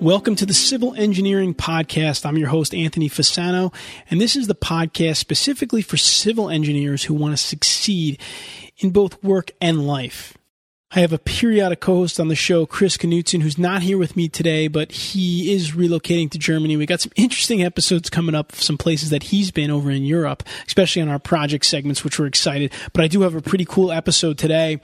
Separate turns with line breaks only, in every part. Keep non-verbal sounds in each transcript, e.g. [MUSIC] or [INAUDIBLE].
Welcome to the Civil Engineering Podcast. I'm your host, Anthony Fasano, and this is the podcast specifically for civil engineers who want to succeed in both work and life. I have a periodic co-host on the show, Chris Knutson, who's not here with me today, but he is relocating to Germany. We got some interesting episodes coming up, some places that he's been over in Europe, especially on our project segments, which we're excited. But I do have a pretty cool episode today.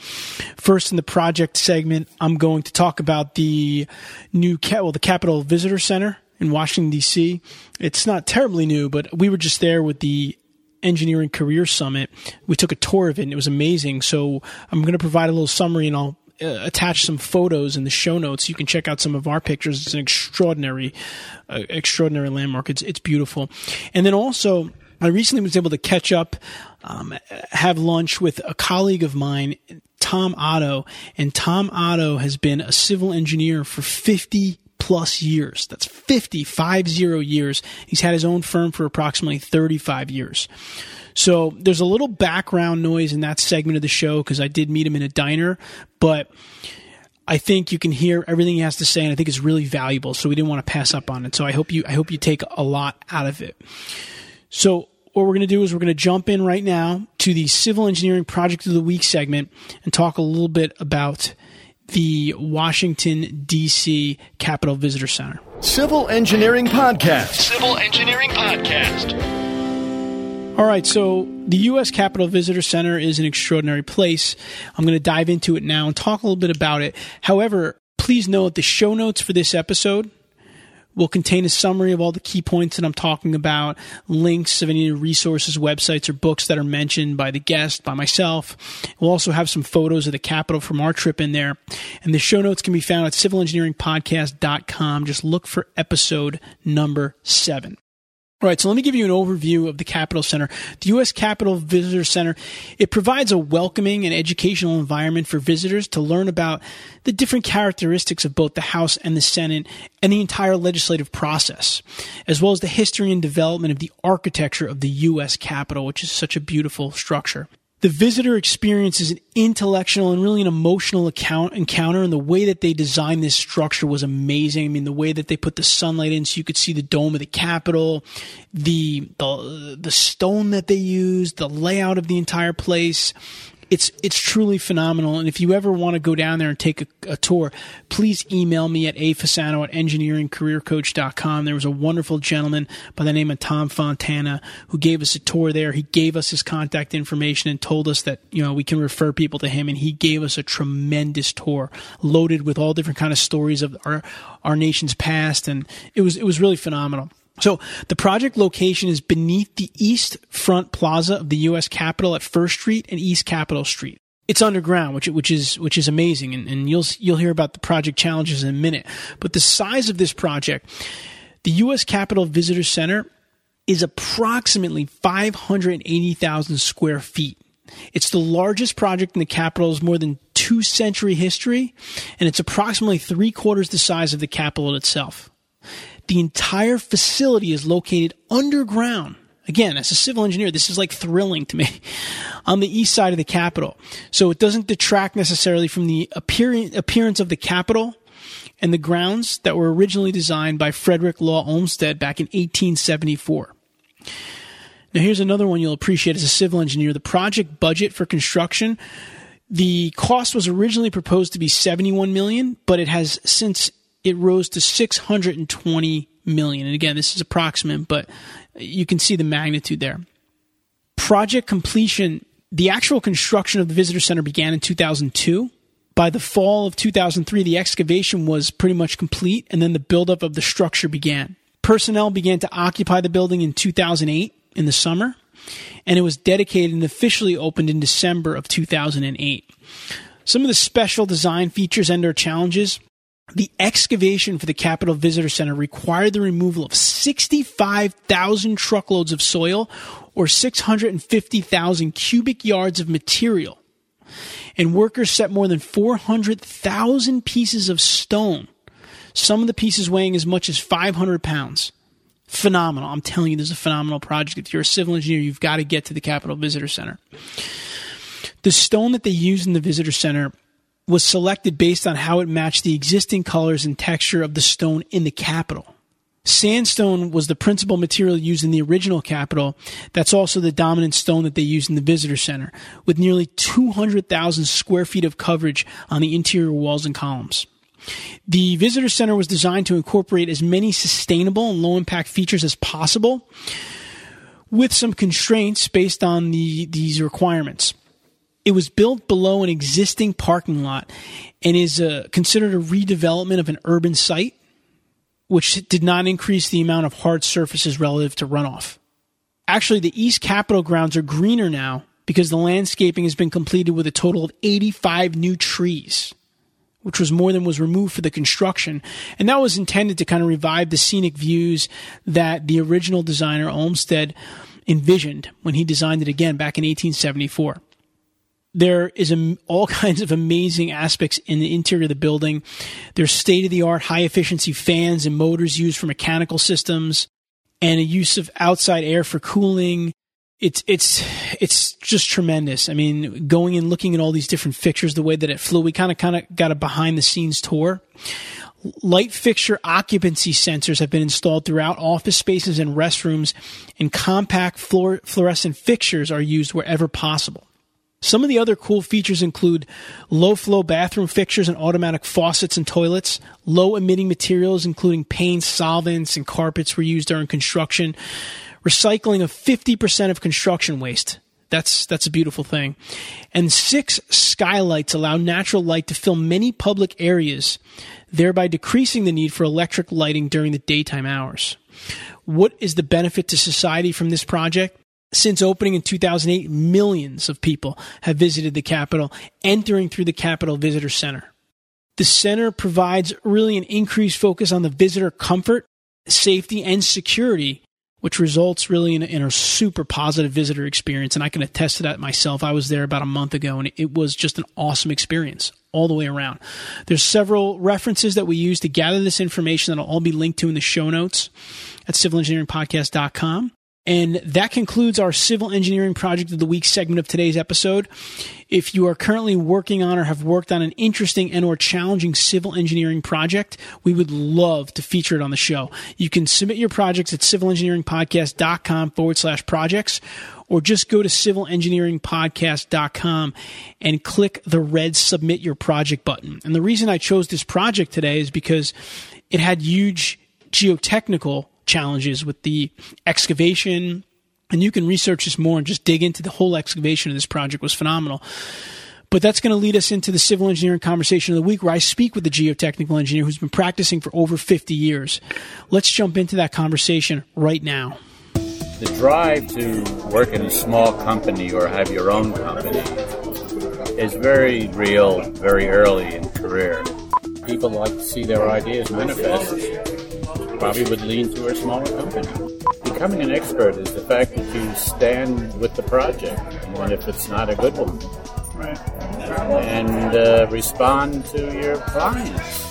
First, in the project segment, I'm going to talk about the new, well, the Capitol Visitor Center in Washington D.C. It's not terribly new, but we were just there with the Engineering Career Summit. We took a tour of it and it was amazing. So I'm going to provide a little summary and I'll uh, attach some photos in the show notes. You can check out some of our pictures. It's an extraordinary, uh, extraordinary landmark. It's, it's beautiful. And then also, I recently was able to catch up, um, have lunch with a colleague of mine, Tom Otto. And Tom Otto has been a civil engineer for 50 plus years. That's 50, five zero years. He's had his own firm for approximately 35 years. So there's a little background noise in that segment of the show because I did meet him in a diner, but I think you can hear everything he has to say, and I think it's really valuable. So we didn't want to pass up on it. So I hope you I hope you take a lot out of it. So what we're going to do is we're going to jump in right now to the civil engineering project of the week segment and talk a little bit about the Washington, D.C. Capitol Visitor Center.
Civil Engineering Podcast.
Civil Engineering Podcast.
All right, so the U.S. Capitol Visitor Center is an extraordinary place. I'm going to dive into it now and talk a little bit about it. However, please note the show notes for this episode will contain a summary of all the key points that I'm talking about, links of any resources, websites, or books that are mentioned by the guest, by myself. We'll also have some photos of the Capitol from our trip in there. And the show notes can be found at civilengineeringpodcast.com. Just look for episode number seven. All right, so let me give you an overview of the Capitol Center. The U.S. Capitol Visitor Center, it provides a welcoming and educational environment for visitors to learn about the different characteristics of both the House and the Senate and the entire legislative process, as well as the history and development of the architecture of the U.S. Capitol, which is such a beautiful structure the visitor experience is an intellectual and really an emotional account encounter and the way that they designed this structure was amazing. I mean the way that they put the sunlight in so you could see the dome of the capitol the the, the stone that they used the layout of the entire place it's it's truly phenomenal. And if you ever want to go down there and take a, a tour, please email me at afasano at engineeringcareercoach.com. There was a wonderful gentleman by the name of Tom Fontana who gave us a tour there. He gave us his contact information and told us that, you know, we can refer people to him. And he gave us a tremendous tour loaded with all different kind of stories of our, our nation's past. And it was, it was really phenomenal. So the project location is beneath the east front plaza of the U.S. Capitol at First Street and East Capitol Street. It's underground, which which is which is amazing, and, and you'll you'll hear about the project challenges in a minute. But the size of this project, the U.S. Capitol Visitor Center, is approximately five hundred eighty thousand square feet. It's the largest project in the Capitol's more than two century history, and it's approximately three quarters the size of the Capitol itself. The entire facility is located underground. Again, as a civil engineer, this is like thrilling to me [LAUGHS] on the east side of the Capitol. So it doesn't detract necessarily from the appearance of the Capitol and the grounds that were originally designed by Frederick Law Olmsted back in 1874. Now, here's another one you'll appreciate as a civil engineer. The project budget for construction, the cost was originally proposed to be 71 million, but it has since it rose to 620 million. And again, this is approximate, but you can see the magnitude there. Project completion, the actual construction of the visitor center began in 2002. By the fall of 2003, the excavation was pretty much complete, and then the buildup of the structure began. Personnel began to occupy the building in 2008 in the summer, and it was dedicated and officially opened in December of 2008. Some of the special design features and or challenges The excavation for the Capitol Visitor Center required the removal of 65,000 truckloads of soil or 650,000 cubic yards of material. And workers set more than 400,000 pieces of stone, some of the pieces weighing as much as 500 pounds. Phenomenal. I'm telling you, this is a phenomenal project. If you're a civil engineer, you've got to get to the Capitol Visitor Center. The stone that they used in the Visitor Center was selected based on how it matched the existing colors and texture of the stone in the Capitol. Sandstone was the principal material used in the original Capitol. That's also the dominant stone that they used in the Visitor Center, with nearly 200,000 square feet of coverage on the interior walls and columns. The Visitor Center was designed to incorporate as many sustainable and low impact features as possible, with some constraints based on the, these requirements. It was built below an existing parking lot and is uh, considered a redevelopment of an urban site, which did not increase the amount of hard surfaces relative to runoff. Actually, the East Capitol grounds are greener now because the landscaping has been completed with a total of 85 new trees, which was more than was removed for the construction. And that was intended to kind of revive the scenic views that the original designer Olmsted envisioned when he designed it again back in 1874 there is a, all [LAUGHS] kinds of amazing aspects in the interior of the building. There's state of the art, high efficiency fans and motors used for mechanical systems, and a use of outside air for cooling. It's it's it's just tremendous. I mean, going and looking at all these different fixtures, the way that it flew, we kind of kind of got a behind the scenes tour. Light fixture occupancy sensors have been installed throughout office spaces and restrooms, and compact fluorescent fixtures are used wherever possible. Some of the other cool features include low flow bathroom fixtures and automatic faucets and toilets. Low emitting materials, including paints, solvents, and carpets, were used during construction. Recycling of 50% of construction waste. That's, that's a beautiful thing. And six skylights allow natural light to fill many public areas, thereby decreasing the need for electric lighting during the daytime hours. What is the benefit to society from this project? Since opening in 2008, millions of people have visited the Capitol, entering through the Capitol Visitor Center. The center provides really an increased focus on the visitor comfort, safety, and security, which results really in a, in a, super positive visitor experience. And I can attest to that myself. I was there about a month ago and it was just an awesome experience all the way around. There's several references that we use to gather this information that'll all be linked to in the show notes at civilengineeringpodcast.com. And that concludes our civil engineering project of the week segment of today's episode. If you are currently working on or have worked on an interesting and or challenging civil engineering project, we would love to feature it on the show. You can submit your projects at civilengineeringpodcast.com forward slash projects or just go to civilengineeringpodcast.com and click the red submit your project button. And the reason I chose this project today is because it had huge geotechnical challenges with the excavation. And you can research this more and just dig into the whole excavation of this project was phenomenal. But that's going to lead us into the civil engineering conversation of the week where I speak with the geotechnical engineer who's been practicing for over 50 years. Let's jump into that conversation right now.
The drive to work in a small company or have your own company is very real very early in career. People like to see their ideas manifest probably would lean to a smaller company. Becoming an expert is the fact that you stand with the project, and if it's not a good one, right, and uh, respond to your clients.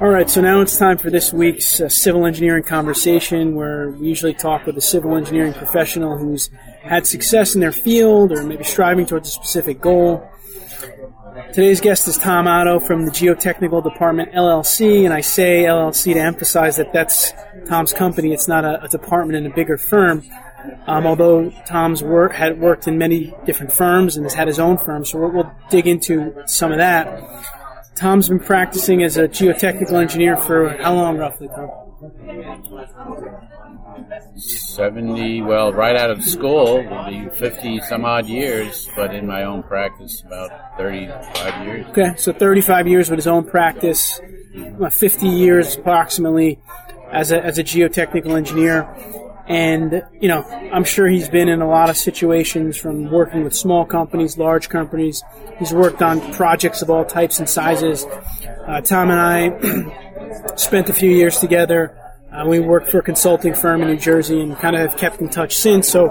All right, so now it's time for this week's uh, civil engineering conversation where we usually talk with a civil engineering professional who's had success in their field or maybe striving towards a specific goal. Today's guest is Tom Otto from the Geotechnical Department LLC, and I say LLC to emphasize that that's Tom's company. It's not a, a department in a bigger firm. Um, although Tom's work had worked in many different firms and has had his own firm, so we'll, we'll dig into some of that. Tom's been practicing as a geotechnical engineer for how long, roughly, Tom?
70, well, right out of school will be 50 some odd years, but in my own practice, about 35 years.
Okay, so 35 years with his own practice, mm-hmm. 50 years approximately as a, as a geotechnical engineer.
And, you know, I'm sure he's been in a lot of situations from working with small companies, large companies. He's worked on projects of all types and sizes. Uh, Tom and I [CLEARS THROAT] spent a few years together. Uh, we worked for a consulting firm in New Jersey and kind of have kept in touch since. So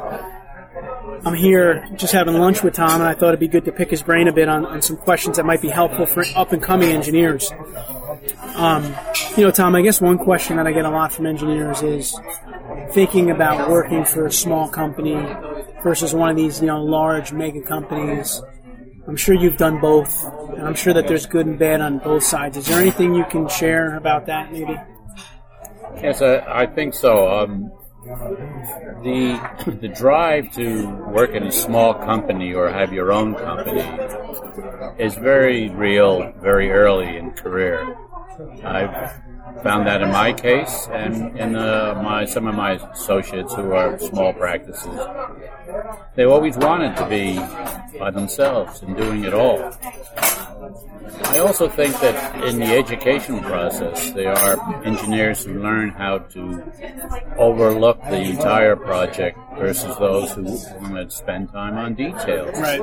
I'm here just having lunch with Tom, and I thought it'd be good to pick his brain a bit on, on some questions that might be helpful for up and coming engineers. Um, you know, Tom, I guess one question that I get a lot from engineers is thinking about working for a small company versus one of these, you know, large mega companies. I'm sure you've done both, and I'm sure that there's good and bad on both sides. Is there anything you can share about that, maybe?
Yes, I, I think so. Um, the the drive to work in a small company or have your own company is very real, very early in career. I've found that in my case and in uh, my some of my associates who are small practices. They always wanted to be by themselves and doing it all. I also think that in the education process, there are engineers who learn how to overlook the entire project versus those who want to spend time on details.
Right.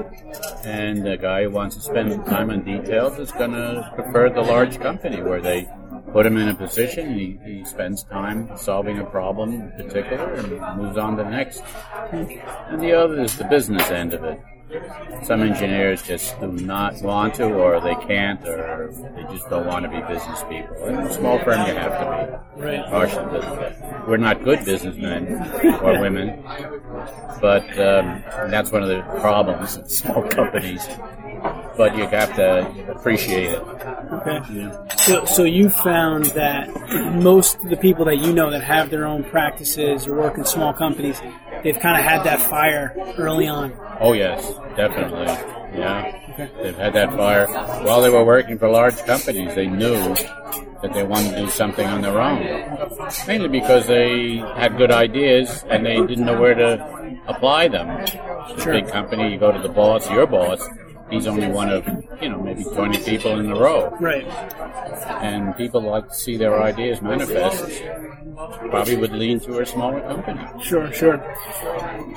And the guy who wants to spend time on details is going to prefer the large company where they put him in a position, he, he spends time solving a problem in particular and moves on to the next. And the other is the business end of it. Some engineers just do not want to, or they can't, or they just don't want to be business people. In a small firm, you have to be.
Right.
Partially, we're not good businessmen or women, but um, that's one of the problems in small companies. But you have to appreciate it.
Okay. So, so you found that most of the people that you know that have their own practices or work in small companies, they've kind of had that fire early on.
Oh yes, definitely. Yeah, they've had that fire while they were working for large companies. They knew that they wanted to do something on their own, mainly because they had good ideas and they didn't know where to apply them. It's a big company, you go to the boss, your boss. He's only one of you know maybe twenty people in the row,
Right.
and people like to see their ideas manifest. Probably would lean to a smaller company.
Sure, sure.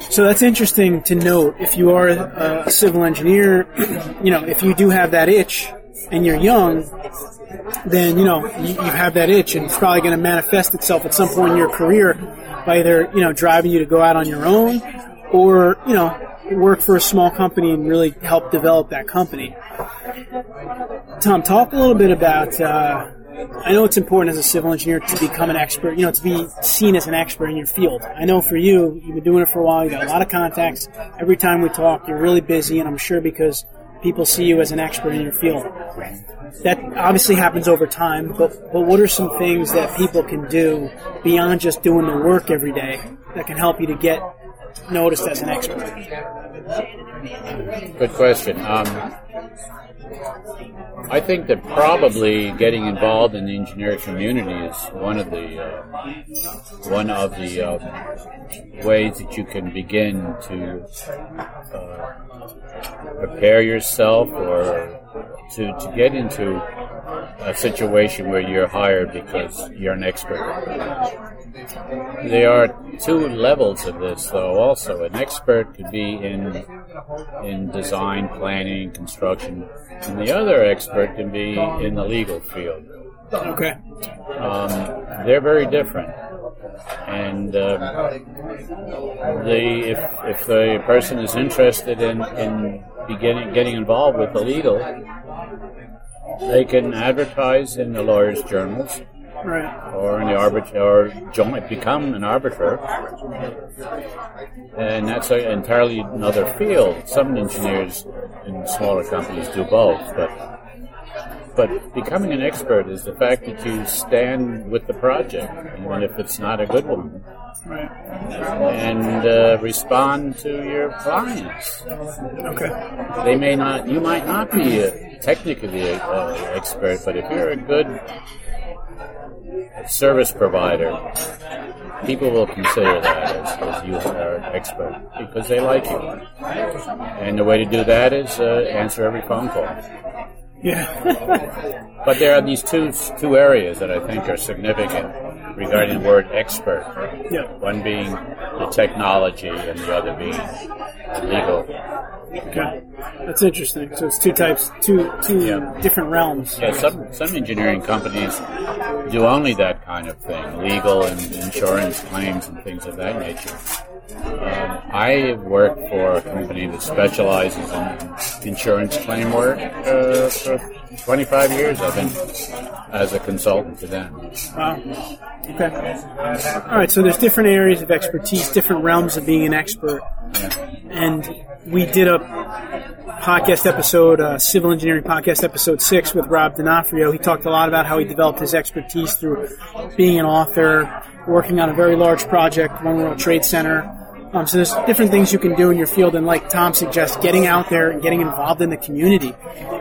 So that's interesting to note. If you are a, a civil engineer, [CLEARS THROAT] you know, if you do have that itch and you're young, then you know you, you have that itch, and it's probably going to manifest itself at some point in your career by either you know driving you to go out on your own, or you know work for a small company and really help develop that company. Tom, talk a little bit about. Uh, I know it's important as a civil engineer to become an expert, you know, to be seen as an expert in your field. I know for you, you've been doing it for a while, you got a lot of contacts. Every time we talk, you're really busy, and I'm sure because people see you as an expert in your field. That obviously happens over time, but, but what are some things that people can do beyond just doing the work every day that can help you to get noticed as an expert?
Good question. Um, I think that probably getting involved in the engineering community is one of the uh, one of the uh, ways that you can begin to uh, prepare yourself or to, to get into a situation where you're hired because you're an expert. There are two levels of this, though. Also, an expert could be in in design, planning, construction, and the other expert can be in the legal field.
Okay.
Um, they're very different, and um, the if if the person is interested in in beginning getting getting involved with the legal, they can advertise in the lawyers' journals
Right.
or in the arbit or join become an arbiter, and that's a, entirely another field. Some engineers in smaller companies do both, but but becoming an expert is the fact that you stand with the project, even if it's not a good one,
Right.
and uh, respond to your clients.
Okay.
They may not, you might not be a, technically an expert, but if you're a good service provider, people will consider that as, as you are an expert because they like you. And the way to do that is uh, answer every phone call.
Yeah. [LAUGHS]
But there are these two two areas that I think are significant regarding the word expert.
Yeah.
One being the technology, and the other being legal.
Okay. That's interesting. So it's two types, two two
Yeah.
different realms.
Yeah, some some engineering companies do only that kind of thing, legal and insurance claims and things of that nature. Um, I work for a company that specializes in insurance claim work uh, for 25 years. I've been as a consultant to them.
Wow. Okay. All right. So there's different areas of expertise, different realms of being an expert, and we did a podcast episode, uh, civil engineering podcast episode six with Rob D'Onofrio. He talked a lot about how he developed his expertise through being an author, working on a very large project, One World Trade Center. Um, so there's different things you can do in your field, and like Tom suggests, getting out there and getting involved in the community,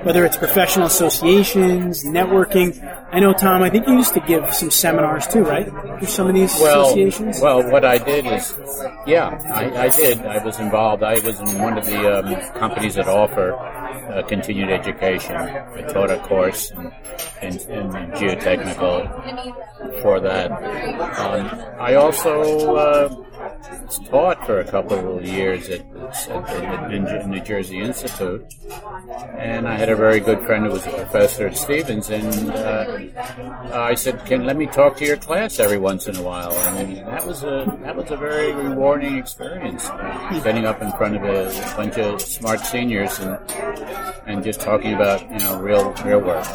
whether it's professional associations, networking. I know Tom. I think you used to give some seminars too, right? For some of these
Well,
associations.
well, what I did is, yeah, I, I did. I was involved. I was in one of the um, companies that offer uh, continued education. I taught a course in, geotechnical for that. Um, I also uh, taught for a couple of years at, at the New- New Jersey Institute, and I had a very good friend who was a professor at Stevens, and uh, I said, "Can let me talk to your class every once in a while?" And that was a that was a very rewarding experience, standing up in front of a bunch of smart seniors and and just talking about you know real real work.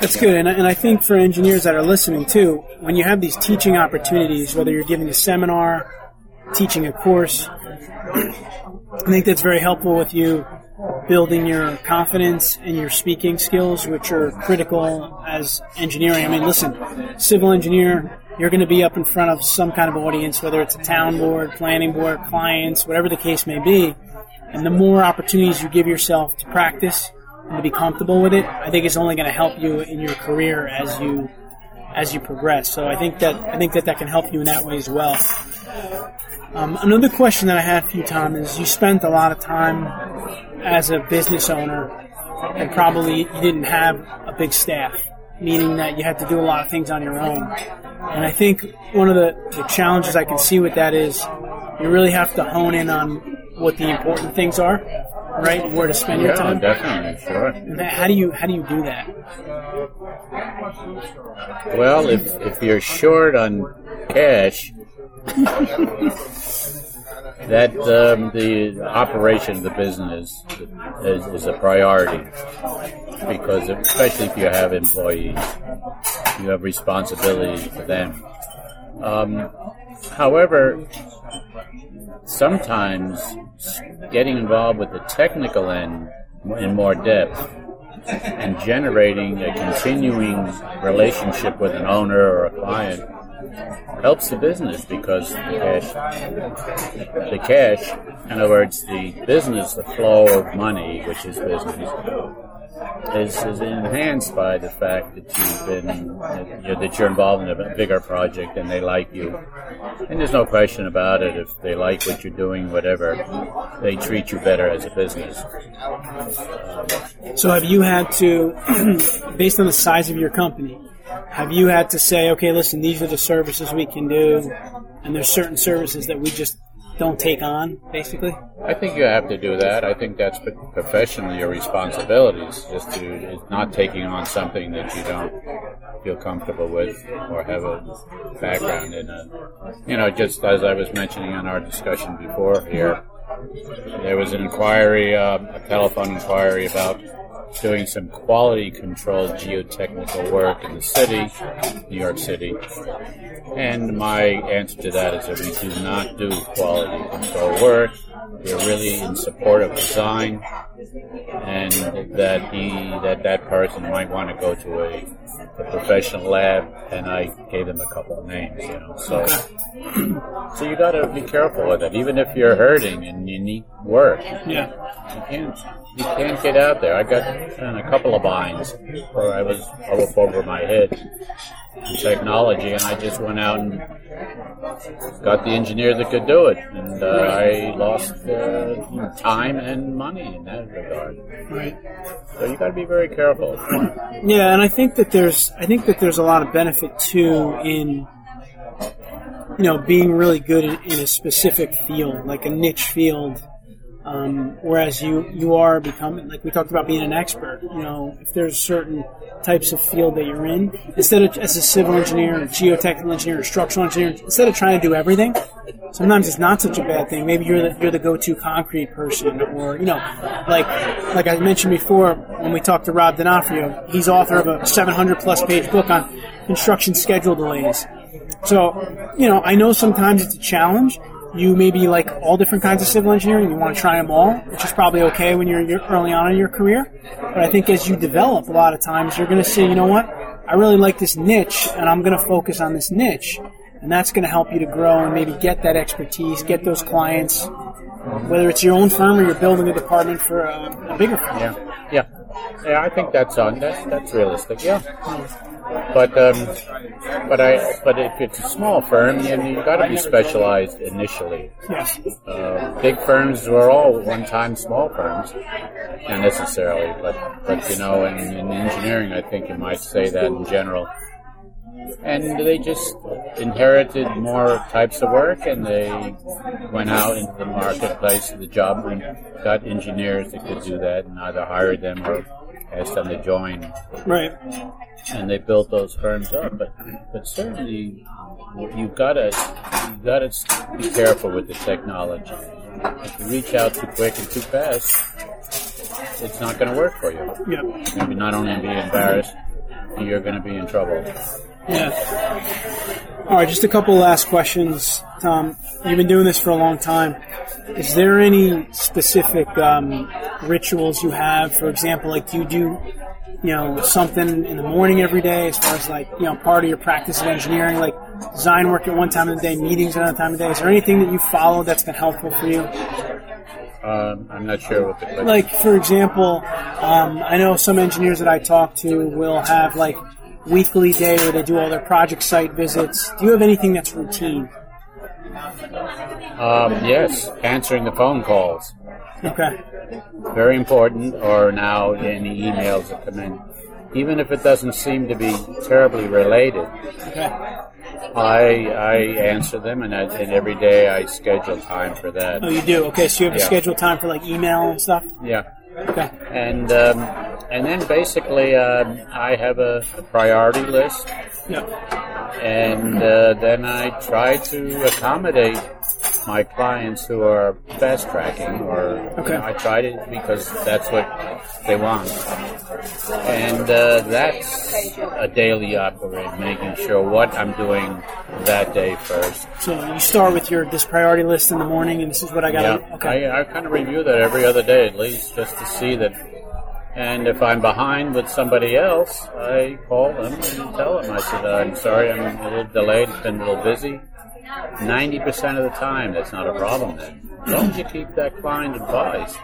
That's good, and I, and I think for engineers that are listening too, when you have these teaching opportunities, whether you're giving a seminar, teaching a course, [CLEARS THROAT] I think that's very helpful with you building your confidence and your speaking skills, which are critical as engineering. I mean, listen, civil engineer, you're going to be up in front of some kind of audience, whether it's a town board, planning board, clients, whatever the case may be. And the more opportunities you give yourself to practice and to be comfortable with it, I think it's only going to help you in your career as you as you progress. So I think that I think that that can help you in that way as well. Um, another question that I had for you, Tom, is you spent a lot of time as a business owner, and probably you didn't have a big staff, meaning that you had to do a lot of things on your own. And I think one of the, the challenges I can see with that is you really have to hone in on what the important things are, right? Where to spend your
Yeah,
time.
definitely, sure.
How do you how do you do that?
Well, if if you're short on cash, that um, the operation of the business is, is a priority because especially if you have employees, you have responsibility for them. Um, however, sometimes getting involved with the technical end in more depth and generating a continuing relationship with an owner or a client helps the business because the cash, the cash, in other words, the business, the flow of money, which is business, is, is enhanced by the fact that you've been that you're, that you're involved in a bigger project and they like you. And there's no question about it. If they like what you're doing, whatever, they treat you better as a business.
So have you had to, [CLEARS THROAT] based on the size of your company, have you had to say, okay, listen, these are the services we can do, and there's certain services that we just don't take on, basically?
I think you have to do that. I think that's professionally your responsibility is just to is not taking on something that you don't feel comfortable with or have a background in. You know, just as I was mentioning on our discussion before here, there was an inquiry, uh, a telephone inquiry about doing some quality control geotechnical work in the city, New York City. And my answer to that is that we do not do quality control work. We're really in support of design, and that he, that that person might want to go to a, a professional lab. And I gave them a couple of names, you know. So, so you got to be careful with it, even if you're hurting and you need work.
Yeah.
You can't you can't get out there. I got in a couple of binds where I was up over my head in technology, and I just went out and got the engineer that could do it, and uh, I lost uh, time and money in that regard.
Right.
So you got to be very careful.
Yeah, and I think that there's I think that there's a lot of benefit too in you know being really good in, in a specific field, like a niche field. Um, whereas you you are becoming like we talked about being an expert. You know, if there's certain types of field that you're in, instead of as a civil engineer, or geotechnical engineer, or structural engineer, instead of trying to do everything, sometimes it's not such a bad thing. Maybe you're the, you're the go-to concrete person, or you know, like like I mentioned before when we talked to Rob D'Onofrio, he's author of a 700 plus page book on construction schedule delays. So, you know, I know sometimes it's a challenge. You maybe like all different kinds of civil engineering. You want to try them all, which is probably okay when you're, you're early on in your career. But I think as you develop, a lot of times you're going to say, you know what, I really like this niche, and I'm going to focus on this niche, and that's going to help you to grow and maybe get that expertise, get those clients. Whether it's your own firm or you're building a department for a, a bigger firm.
Yeah, yeah, yeah. I think that's on. That's that's realistic. Yeah, but um, but I but if it's a small firm, then you've got to be specialized initially.
Yes.
Uh, big firms were all one-time small firms, not necessarily, but but you know, in, in engineering, I think you might say that in general. And they just inherited more types of work, and they went out into the marketplace, to the job, and got engineers that could do that, and either hired them or asked them to join
Right.
and they built those firms up. But but certainly you've got to you got to be careful with the technology. If you reach out too quick and too fast, it's not going to work for you.
Yeah.
You're going to not only be embarrassed, you're going to be in trouble.
Yeah. All right, just a couple last questions, Tom. You've been doing this for a long time. Is there any specific um, rituals you have? For example, like do you do, you know, something in the morning every day, as far as like you know, part of your practice of engineering, like design work at one time of the day, meetings at another time of the day. Is there anything that you follow that's been helpful for you?
Um, I'm not sure what the question
Like, for example, um, I know some engineers that I talk to will have like weekly day where they do all their project site visits. Do you have anything that's routine?
Um, yes, answering the phone calls.
Okay.
Very important, or now any emails that come in. Even if it doesn't seem to be terribly related,
Okay.
I I answer them, and, I, and every day I schedule time for that.
Oh, you do. Okay, so you have a
Yeah.
scheduled time for like email and stuff.
Yeah,
Okay.
and um, and then basically um, I have a, a priority list,
Yeah.
and uh, then I try to accommodate my clients who are fast tracking, or you know, I try to because that's what they want, and uh, that's a daily operation, making sure what I'm doing that day first.
So you start with your this priority list in the morning, and this is what I got.
Yeah,
Okay.
I, I kind of review that every other day at least, just to see that. And if I'm behind with somebody else, I call them and tell them. I said, "I'm sorry, I'm a little delayed. It's been a little busy." Ninety percent of the time, that's not a problem. Then, as long as you keep that client advised.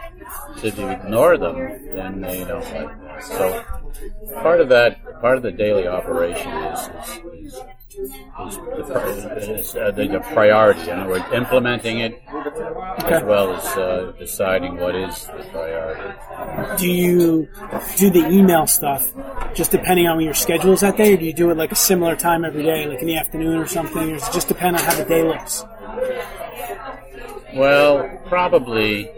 So if you ignore them, then they don't like that. So part of that, part of the daily operation is, is, is, is, the, is uh, the, the priority. In other words, implementing it as well as uh, deciding what is the priority.
do you do the email stuff just depending on when your schedule is that day, or do you do it like a similar time every day, like in the afternoon or something, or does it just depend on how the day looks?
Well, probably.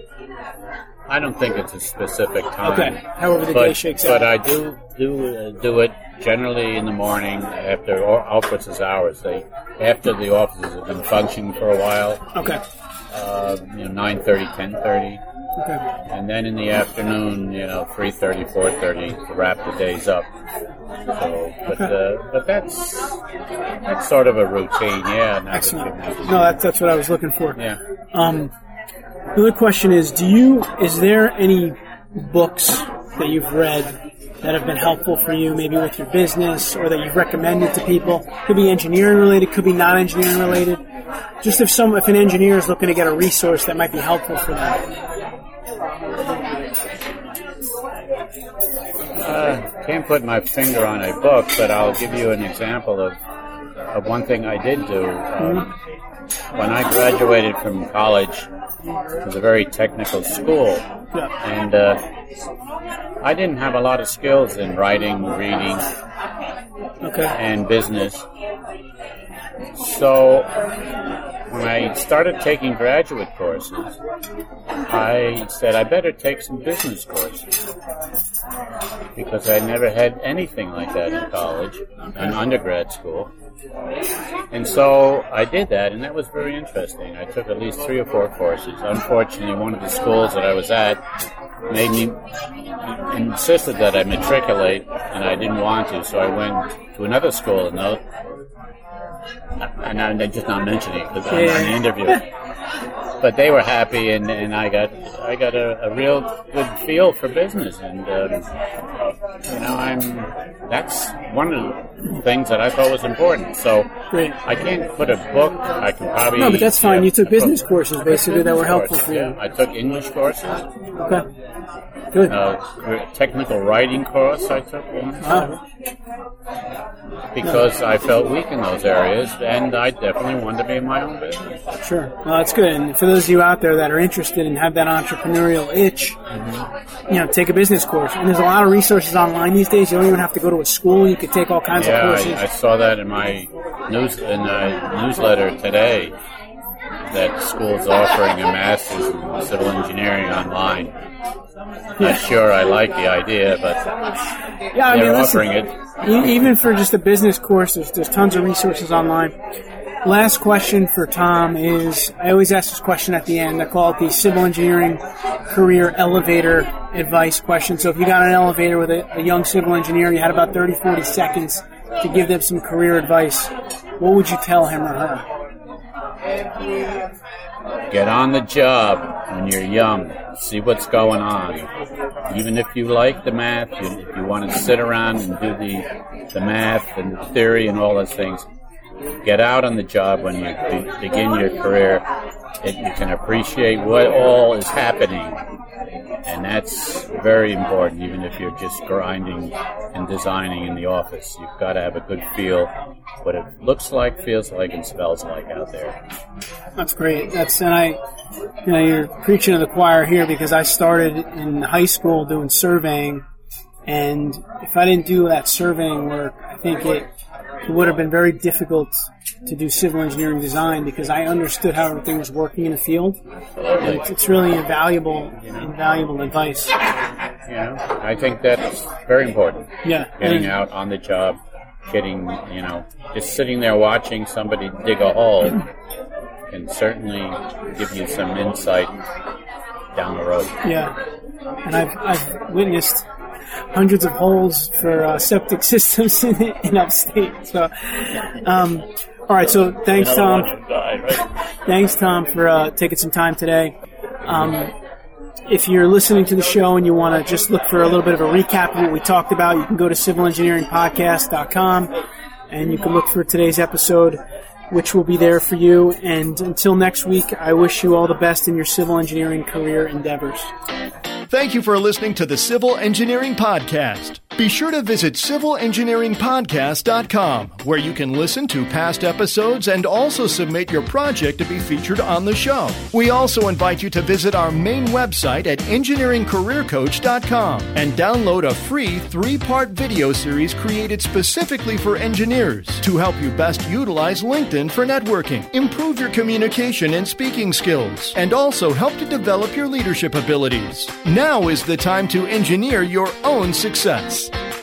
I don't think it's a specific time.
Okay, however the
but,
day shakes
but
out.
I do do uh, do it generally in the morning after offices hours. They after the offices have been functioning for a while.
Okay.
Uh, you know, nine thirty, ten thirty,
Okay.
and then in the afternoon, you know, three thirty, four thirty to wrap the days up. So, but uh, but that's that's sort of a routine. Yeah. now that
Excellent. No, that's that's what I was looking for.
Yeah.
Um, the other question is: Do you is there any books that you've read that have been helpful for you, maybe with your business, or that you've recommended to people? Could be engineering related, could be non-engineering related. Just if some if an engineer is looking to get a resource that might be helpful for them.
Uh, can't put my finger on a book, but I'll give you an example of of one thing I did do. Um, when I graduated from college, it was a very technical school, and uh, I didn't have a lot of skills in writing, reading,
Okay.
and business. So when I started taking graduate courses, I said I better take some business courses because I never had anything like that in college, in undergrad school. And so I did that, and that was very interesting. I took at least three or four courses. Unfortunately, one of the schools that I was at made me insisted that I matriculate, and I didn't want to, so I went to another school. And and I'm just not mentioning it because I'm on the interview. [LAUGHS] But they were happy, and, and I got I got a, a real good feel for business, and um, you know I'm that's one of the things that I thought was important. So
Great.
I can't put a book. I can probably
No, but that's fine. You took business
book-
courses basically that were helpful
courses,
for you.
yeah. I took English courses,
Okay. Good.
uh, technical writing course I took once
Wow.
because I felt weak in those areas, and I definitely wanted to be in my own business.
Sure. Well, that's good. And for those of you out there that are interested and have that entrepreneurial itch,
Mm-hmm.
you know, take a business course. And there's a lot of resources online these days. You don't even have to go to a school. You could take all kinds of
Yeah,
courses.
I, I saw that in my news in the newsletter today that school's offering a master's in civil engineering online. Not sure I like the idea, but
yeah, I
they're
mean, listen,
offering it.
even for just a business course, there's, there's tons of resources online. Last question for Tom is I always ask this question at the end. I call it the civil engineering career elevator advice question. So if you got an elevator with a, a young civil engineer, you had about 30, 40 seconds to give them some career advice, what would you tell him or her?
Get on the job when you're young. See what's going on. Even if you like the math, you, if you want to sit around and do the the math and the theory and all those things, get out on the job when you be, begin your career. It, you can appreciate what all is happening, and that's very important. Even if you're just grinding and designing in the office, you've got to have a good feel what it looks like, feels like, and smells like out there.
That's great. That's and I, you know, you're preaching to the choir here because I started in high school doing surveying, and if I didn't do that surveying work, I think it, it would have been very difficult to do civil engineering design because I understood how everything was working in the field. It's, it's really invaluable, invaluable advice.
You know, I think that's very important.
Yeah,
Getting
and-
out on the job, getting, you know, just sitting there watching somebody dig a hole can certainly give you some insight down the road.
Yeah, and I've I've witnessed hundreds of holes for uh, septic [LAUGHS] systems in, in upstate. So, um, all right. So thanks, Tom. [LAUGHS] Thanks, Tom, for uh, taking some time today. Um, if you're listening to the show and you want to just look for a little bit of a recap of what we talked about, you can go to civilengineeringpodcast.com and you can look for today's episode, which will be there for you. And until next week, I wish you all the best in your civil engineering career endeavors.
Thank you for listening to the Civil Engineering Podcast. Be sure to visit civilengineeringpodcast.com, where you can listen to past episodes and also submit your project to be featured on the show. We also invite you to visit our main website at engineeringcareercoach.com and download a free three part video series created specifically for engineers to help you best utilize LinkedIn for networking, improve your communication and speaking skills, and also help to develop your leadership abilities. Now is the time to engineer your own success. Thanks.